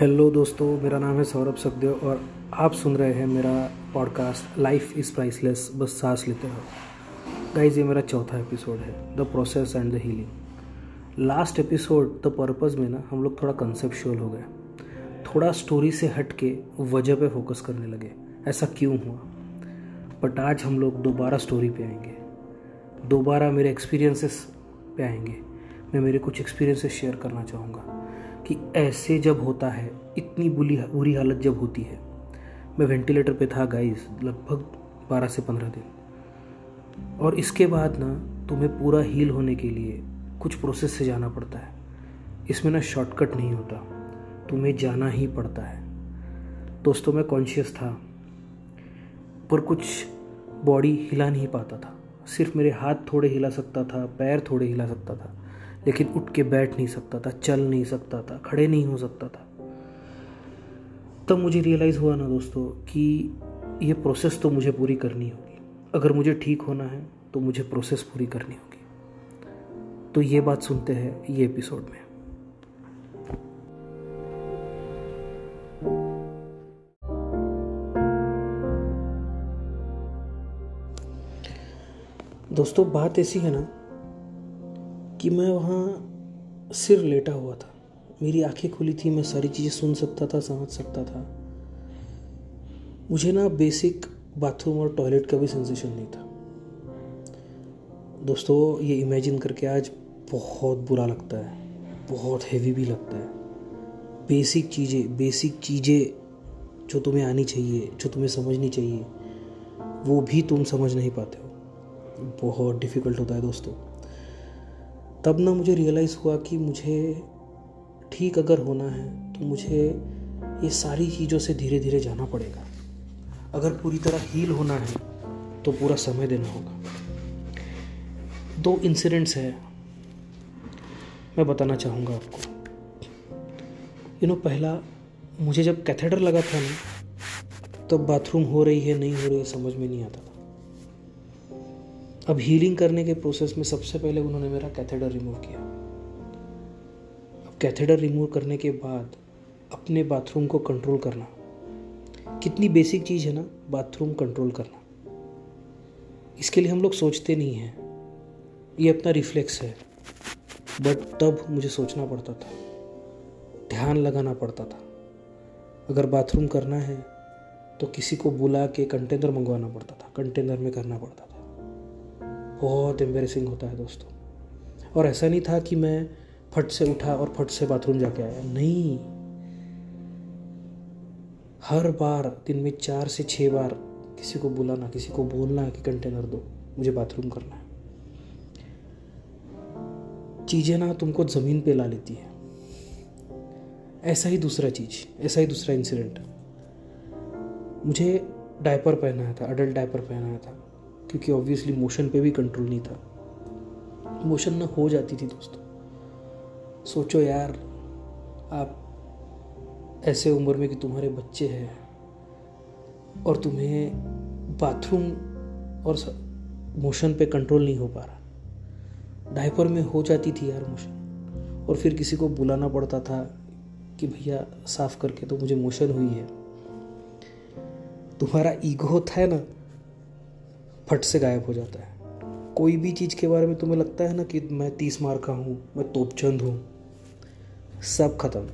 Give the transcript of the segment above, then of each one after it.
Hello दोस्तों, मेरा नाम है सौरभ सखदेव और आप सुन रहे हैं मेरा पॉडकास्ट लाइफ इज़ प्राइसलेस बस सांस लेते रहो। गाइज़ ये मेरा चौथा एपिसोड है the process and the healing last episode the purpose में ना, हम लोग थोड़ा कंसेप्शुअल हो गए। थोड़ा स्टोरी से हट के वजह पे फोकस करने लगे। ऐसा क्यों हुआ? बट आज हम लोग दोबारा स्टोरी पे आएँगे। दोबारा मेरे एक्सपीरियंसेस पे आएँगे। मैं मेरे कुछ एक्सपीरियंसेस शेयर करना चाहूँगा। कि ऐसे जब होता है, इतनी बुरी बुरी हालत जब होती है। मैं वेंटिलेटर पे था गाइस लगभग बारह से पंद्रह दिन। और इसके बाद ना, तुम्हें पूरा हील होने के लिए कुछ प्रोसेस से जाना पड़ता है। इसमें ना शॉर्टकट नहीं होता। तुम्हें जाना ही पड़ता है। दोस्तों, मैं कॉन्शियस था, पर कुछ बॉडी हिला नहीं पाता था। सिर्फ़ मेरे हाथ थोड़े हिला सकता था, पैर थोड़े हिला सकता था। लेकिन उठ के बैठ नहीं सकता था, चल नहीं सकता था, खड़े नहीं हो सकता था। तब मुझे रियलाइज़ हुआ ना दोस्तों कि ये प्रोसेस तो मुझे पूरी करनी होगी। अगर मुझे ठीक होना है तो मुझे प्रोसेस पूरी करनी होगी। तो ये बात सुनते हैं ये एपिसोड में। दोस्तों, बात ऐसी है ना कि मैं वहाँ सिर लेटा हुआ था। मेरी आँखें खुली थी, मैं सारी चीज़ें सुन सकता था, समझ सकता था। मुझे ना बेसिक बाथरूम और टॉयलेट का भी सेंसेशन नहीं था। दोस्तों, ये इमेजिन करके आज बहुत बुरा लगता है। बहुत हैवी भी लगता है। बेसिक चीज़ें बेसिक चीज़ें जो तुम्हें आनी चाहिए, जो तुम्हें समझनी चाहिए, वो भी तुम समझ नहीं पाते हो। बहुत डिफ़िकल्ट होता है दोस्तों। तब ना मुझे रियलाइज़ हुआ कि मुझे ठीक अगर होना है तो मुझे ये सारी चीज़ों से धीरे धीरे जाना पड़ेगा। अगर पूरी तरह हील होना है तो पूरा समय देना होगा। दो इंसिडेंट्स है। मैं बताना चाहूँगा आपको। यू नो पहला, मुझे जब कैथेडर लगा था ना, तब तो बाथरूम हो रही है, नहीं हो रही है, समझ में नहीं आता था। अब हीलिंग करने के प्रोसेस में सबसे पहले उन्होंने मेरा कैथेडर रिमूव किया। अब कैथेडर रिमूव करने के बाद अपने बाथरूम को कंट्रोल करना। कितनी बेसिक चीज़ है ना बाथरूम कंट्रोल करना। इसके लिए हम लोग सोचते नहीं हैं। ये अपना रिफ्लेक्स है। बट तब मुझे सोचना पड़ता था। ध्यान लगाना पड़ता था। अगर बाथरूम करना है तो किसी को बुला के कंटेनर मंगवाना पड़ता था। कंटेनर में करना पड़ता था। बहुत एम्बेरसिंग होता है दोस्तों। और ऐसा नहीं था कि मैं फट से उठा और फट से बाथरूम जाके आया। नहीं। हर बार, दिन में चार से छः बार किसी को बुलाना, किसी को बोलना कि कंटेनर दो, मुझे बाथरूम करना है। चीज़ें ना तुमको ज़मीन पे ला लेती है। ऐसा ही दूसरा चीज़, ऐसा ही दूसरा इंसिडेंट मुझे डायपर पहनाया था अडल्ट डायपर पहनाया था। क्योंकि ऑब्वियसली मोशन पे भी कंट्रोल नहीं था। मोशन ना हो जाती थी दोस्तों। सोचो यार, आप ऐसे उम्र में कि तुम्हारे बच्चे हैं और तुम्हें बाथरूम और मोशन पे कंट्रोल नहीं हो पा रहा। डायपर में हो जाती थी यार मोशन और फिर किसी को बुलाना पड़ता था कि भैया साफ़ करके तो मुझे मोशन हुई है। तुम्हारा ईगो होता है ना फट से गायब हो जाता है। कोई भी चीज़ के बारे में तुम्हें लगता है ना कि मैं तीस मार का हूँ, मैं तोपचंद हूँ, सब खत्म।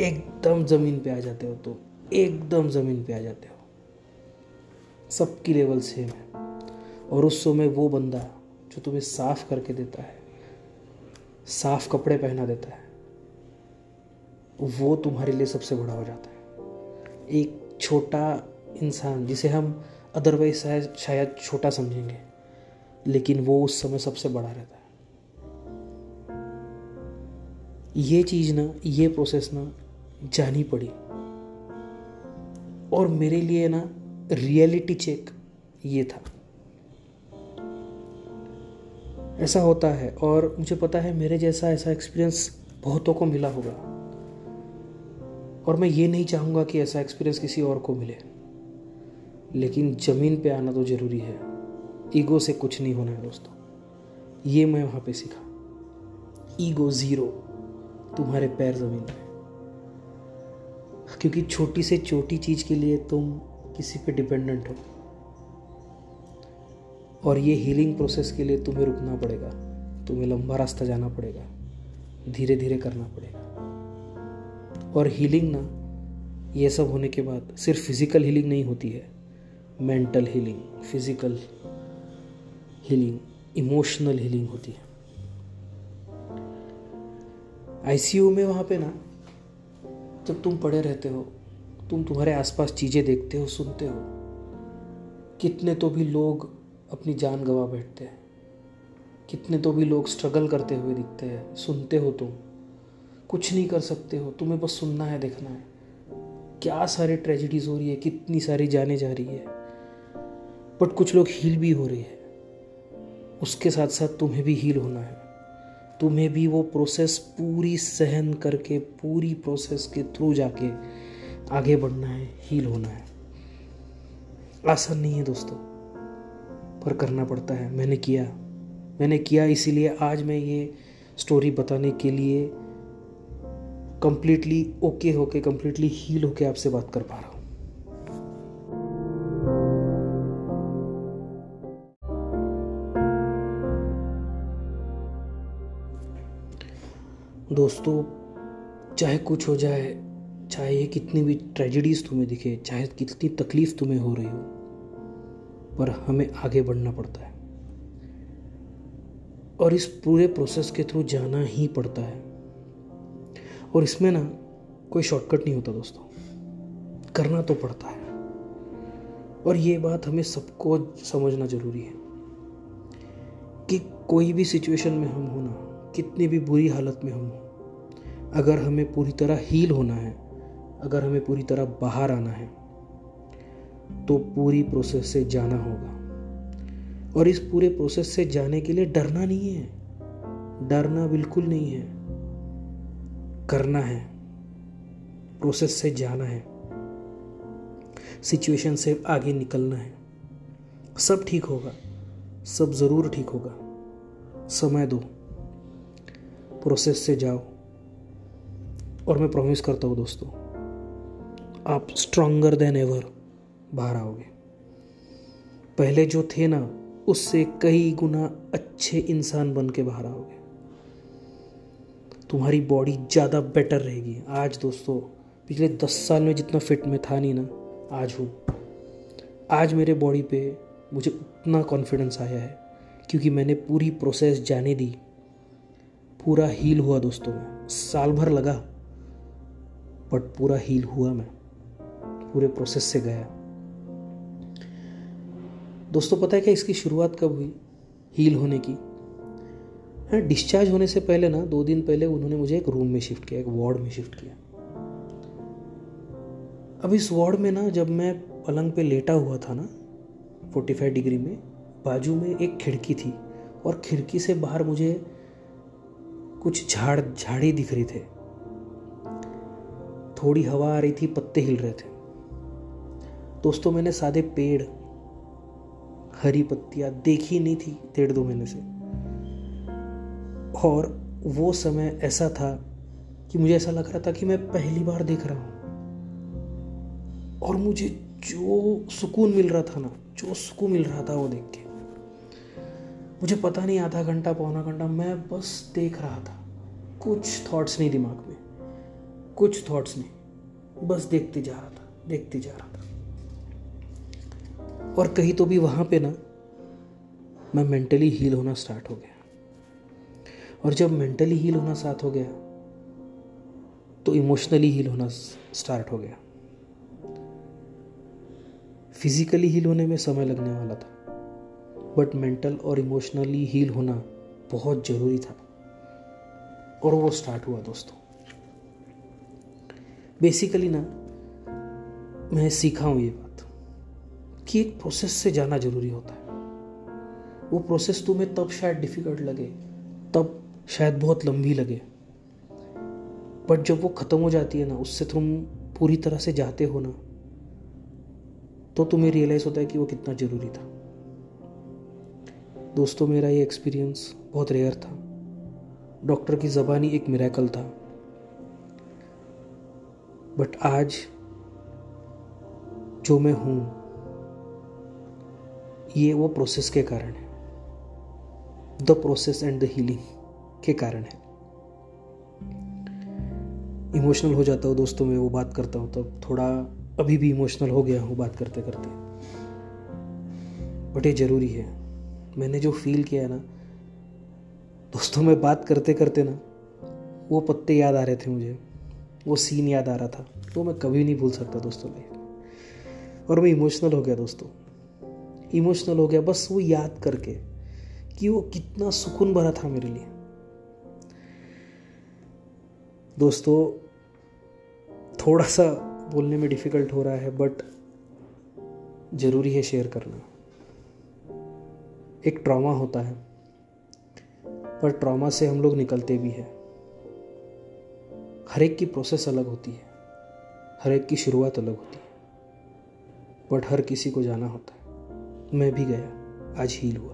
एकदम ज़मीन पे आ जाते हो तो एकदम ज़मीन पे आ जाते हो। सबकी लेवल सेम है। और उस समय वो बंदा जो तुम्हें साफ़ करके देता है, साफ़ कपड़े पहना देता है, वो तुम्हारे लिए सबसे बड़ा हो जाता है। एक छोटा इंसान जिसे हम अदरवाइज़ शायद शायद छोटा समझेंगे। लेकिन वो उस समय सबसे बड़ा रहता है। ये चीज़ ना, ये प्रोसेस ना जानी पड़ी। और मेरे लिए ना रियलिटी चेक ये था। ऐसा होता है और मुझे पता है मेरे जैसा ऐसा एक्सपीरियंस बहुतों को मिला होगा। और मैं ये नहीं चाहूँगा कि ऐसा एक्सपीरियंस किसी और को मिले। लेकिन ज़मीन पे आना तो ज़रूरी है। ईगो से कुछ नहीं होना है दोस्तों। ये मैं वहाँ पे सीखा। ईगो ज़ीरो तुम्हारे पैर ज़मीन पे। क्योंकि छोटी से छोटी चीज़ के लिए तुम किसी पे डिपेंडेंट हो। और ये हीलिंग प्रोसेस के लिए तुम्हें रुकना पड़ेगा। तुम्हें लंबा रास्ता जाना पड़ेगा। धीरे धीरे करना पड़ेगा। और हीलिंग ना, ये सब होने के बाद सिर्फ़ फ़िज़िकल हीलिंग नहीं होती है। Mental healing physical healing emotional healing होती है। आईसीयू में वहाँ पे ना, जब तुम पड़े रहते हो, तुम तुम्हारे आसपास चीज़ें देखते हो, सुनते हो, कितने तो भी लोग अपनी जान गंवा बैठते हैं, कितने तो भी लोग स्ट्रगल करते हुए दिखते हैं, सुनते हो तुम, कुछ नहीं कर सकते हो, तुम्हें बस सुनना है, देखना है, क्या सारे ट्रेजिडीज हो रही है, कितनी सारी जाने जा रही है। बट कुछ लोग हील भी हो रहे हैं। उसके साथ साथ तुम्हें भी हील होना है। तुम्हें भी वो प्रोसेस पूरी सहन करके, पूरी प्रोसेस के थ्रू जाके आगे बढ़ना है, हील होना है। आसान नहीं है दोस्तों, पर करना पड़ता है। मैंने किया मैंने किया, इसीलिए आज मैं ये स्टोरी बताने के लिए कंप्लीटली ओके होके कंप्लीटली हील होके आपसे बात कर पा रहा हूँ। दोस्तों, चाहे कुछ हो जाए, चाहे ये कितनी भी ट्रेजिडीज तुम्हें दिखे, चाहे कितनी तकलीफ़ तुम्हें हो रही हो, पर हमें आगे बढ़ना पड़ता है। और इस पूरे प्रोसेस के थ्रू जाना ही पड़ता है। और इसमें ना, कोई शॉर्टकट नहीं होता दोस्तों। करना तो पड़ता है। और ये बात हमें सबको समझना ज़रूरी है कि कोई भी सिचुएशन में हम हो ना, कितनी भी बुरी हालत में हम हो अगर हमें पूरी तरह हील होना है, अगर हमें पूरी तरह बाहर आना है तो पूरी प्रोसेस से जाना होगा। और इस पूरे प्रोसेस से जाने के लिए डरना नहीं है। डरना बिल्कुल नहीं है। करना है। प्रोसेस से जाना है। सिचुएशन से आगे निकलना है। सब ठीक होगा। सब ज़रूर ठीक होगा। समय दो। प्रोसेस से जाओ। और मैं प्रॉमिस करता हूँ दोस्तों, आप स्ट्रॉन्गर देन एवर बाहर आओगे। पहले जो थे ना, उससे कई गुना अच्छे इंसान बन के बाहर आओगे। तुम्हारी बॉडी ज़्यादा बेटर रहेगी। आज दोस्तों, पिछले दस साल में जितना फिट में था नहीं ना, आज हूँ। आज मेरे बॉडी पे मुझे उतना कॉन्फिडेंस आया है, क्योंकि मैंने पूरी प्रोसेस जाने दी। पूरा हील हुआ दोस्तों, साल भर लगा। बट पूरा हील हुआ मैं। पूरे प्रोसेस से गया। दोस्तों, पता है क्या इसकी शुरुआत कब हुई? हील होने की। हाँ डिस्चार्ज होने से पहले ना, दो दिन पहले उन्होंने मुझे एक रूम में शिफ्ट किया, एक वार्ड में शिफ्ट किया। अब इस वार्ड में ना, जब मैं पलंग पे लेटा हुआ था ना 45 डिग्री में, बाजू में एक खिड़की थी और खिड़की से बाहर मुझे कुछ झाड़, झाड़ी दिख रही थे। थोड़ी हवा आ रही थी, पत्ते हिल रहे थे। दोस्तों, मैंने सादे पेड़, हरी पत्तियाँ देखी नहीं थी डेढ़ दो महीने से। और वो समय ऐसा था कि मुझे ऐसा लग रहा था कि मैं पहली बार देख रहा हूँ। और मुझे जो सुकून मिल रहा था ना, जो सुकून मिल रहा था वो देख के। मुझे पता नहीं, आधा घंटा पौना घंटा मैं बस देख रहा था। कुछ थॉट्स नहीं दिमाग में। कुछ थॉट्स नहीं। बस देखते जा रहा था, देखते जा रहा था। और कहीं तो भी वहाँ पे ना, मैं मेंटली हील होना स्टार्ट हो गया। और जब मेंटली हील होना साथ हो गया तो इमोशनली हील होना स्टार्ट हो गया। फिजिकली हील होने में समय लगने वाला था। बट मेंटल और इमोशनली हील होना बहुत ज़रूरी था। और वो स्टार्ट हुआ दोस्तों। बेसिकली ना, मैं सीखा हूँ ये बात। कि एक प्रोसेस से जाना ज़रूरी होता है। वो प्रोसेस तुम्हें तब शायद डिफ़िकल्ट लगे, तब शायद बहुत लंबी लगे। बट जब वो ख़त्म हो जाती है ना, उससे तुम पूरी तरह से जाते हो ना तो तुम्हें रियलाइज़ होता है कि वो कितना ज़रूरी था। दोस्तों, मेरा ये एक्सपीरियंस बहुत रेयर था। डॉक्टर की ज़बानी एक मेरेकल था। बट आज जो मैं हूँ, ये वो प्रोसेस के कारण है। The process and the healing के कारण है। इमोशनल हो जाता हूँ दोस्तों मैं, वो बात करता हूँ, तब थोड़ा अभी भी इमोशनल हो गया हूँ बात करते करते। बट ये ज़रूरी है। मैंने जो फील किया है ना, दोस्तों मैं बात करते करते ना, वो पत्ते याद आ रहे थे मुझे। वो सीन याद आ रहा था, वो मैं कभी नहीं भूल सकता दोस्तों लाइफ और मैं इमोशनल हो गया दोस्तों। इमोशनल हो गया, बस वो याद करके कि वो कितना सुकून भरा था मेरे लिए। दोस्तों थोड़ा सा बोलने में डिफ़िकल्ट हो रहा है बट ज़रूरी है शेयर करना। एक ट्रॉमा होता है, पर ट्रॉमा से हम लोग निकलते भी हैं। हर एक की प्रोसेस अलग होती है। हर एक की शुरुआत अलग होती है। बट हर किसी को जाना होता है। मैं भी गया। आज हील हुआ।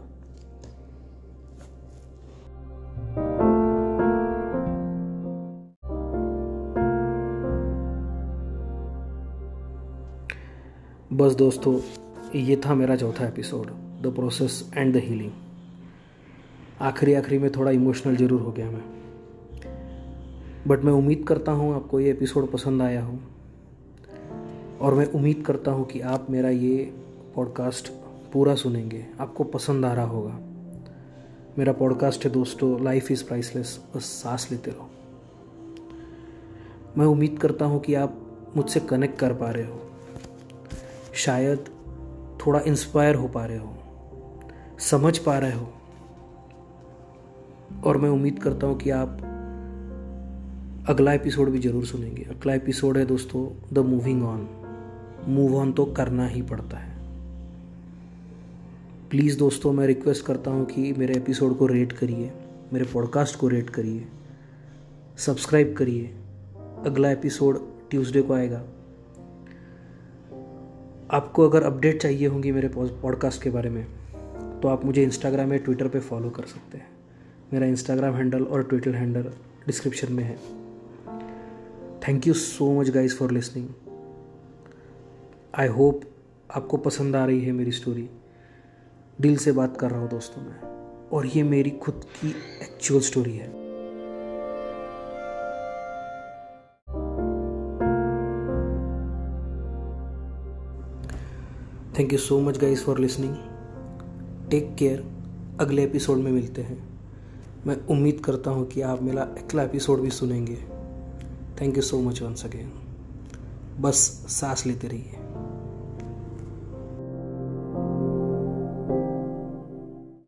बस दोस्तों, ये था मेरा चौथा episode the process and the healing आखिरी आखिरी में थोड़ा इमोशनल ज़रूर हो गया मैं। बट मैं उम्मीद करता हूँ आपको ये एपिसोड पसंद आया हो। और मैं उम्मीद करता हूँ कि आप मेरा ये पॉडकास्ट पूरा सुनेंगे। आपको पसंद आ रहा होगा। मेरा पॉडकास्ट है दोस्तों लाइफ इज़ प्राइसलेस बस सांस लेते रहो। मैं उम्मीद करता हूँ कि आप मुझसे कनेक्ट कर पा रहे हो। शायद थोड़ा इंस्पायर हो पा रहे हो। समझ पा रहे हो। और मैं उम्मीद करता हूँ कि आप अगला एपिसोड भी ज़रूर सुनेंगे। अगला एपिसोड है दोस्तों the moving on move on तो करना ही पड़ता है। प्लीज़ दोस्तों, मैं रिक्वेस्ट करता हूँ कि मेरे एपिसोड को रेट करिए, मेरे पॉडकास्ट को रेट करिए सब्सक्राइब करिए। अगला एपिसोड ट्यूसडे को आएगा। आपको अगर अपडेट चाहिए होंगी मेरे पॉडकास्ट के बारे में तो आप मुझे इंस्टाग्राम या ट्विटर पे फॉलो कर सकते हैं। मेरा इंस्टाग्राम हैंडल और ट्विटर हैंडल डिस्क्रिप्शन में है। Thank you so much guys for listening I hope आपको पसंद आ रही है मेरी स्टोरी दिल से बात कर रहा हूँ दोस्तों मैं. और ये मेरी खुद की एक्चुअल स्टोरी है. Thank you so much guys for listening take care अगले एपिसोड में मिलते हैं. मैं उम्मीद करता हूँ कि आप मेरा अगला एपिसोड भी सुनेंगे. Thank you so much once again बस सांस लेते रहिए।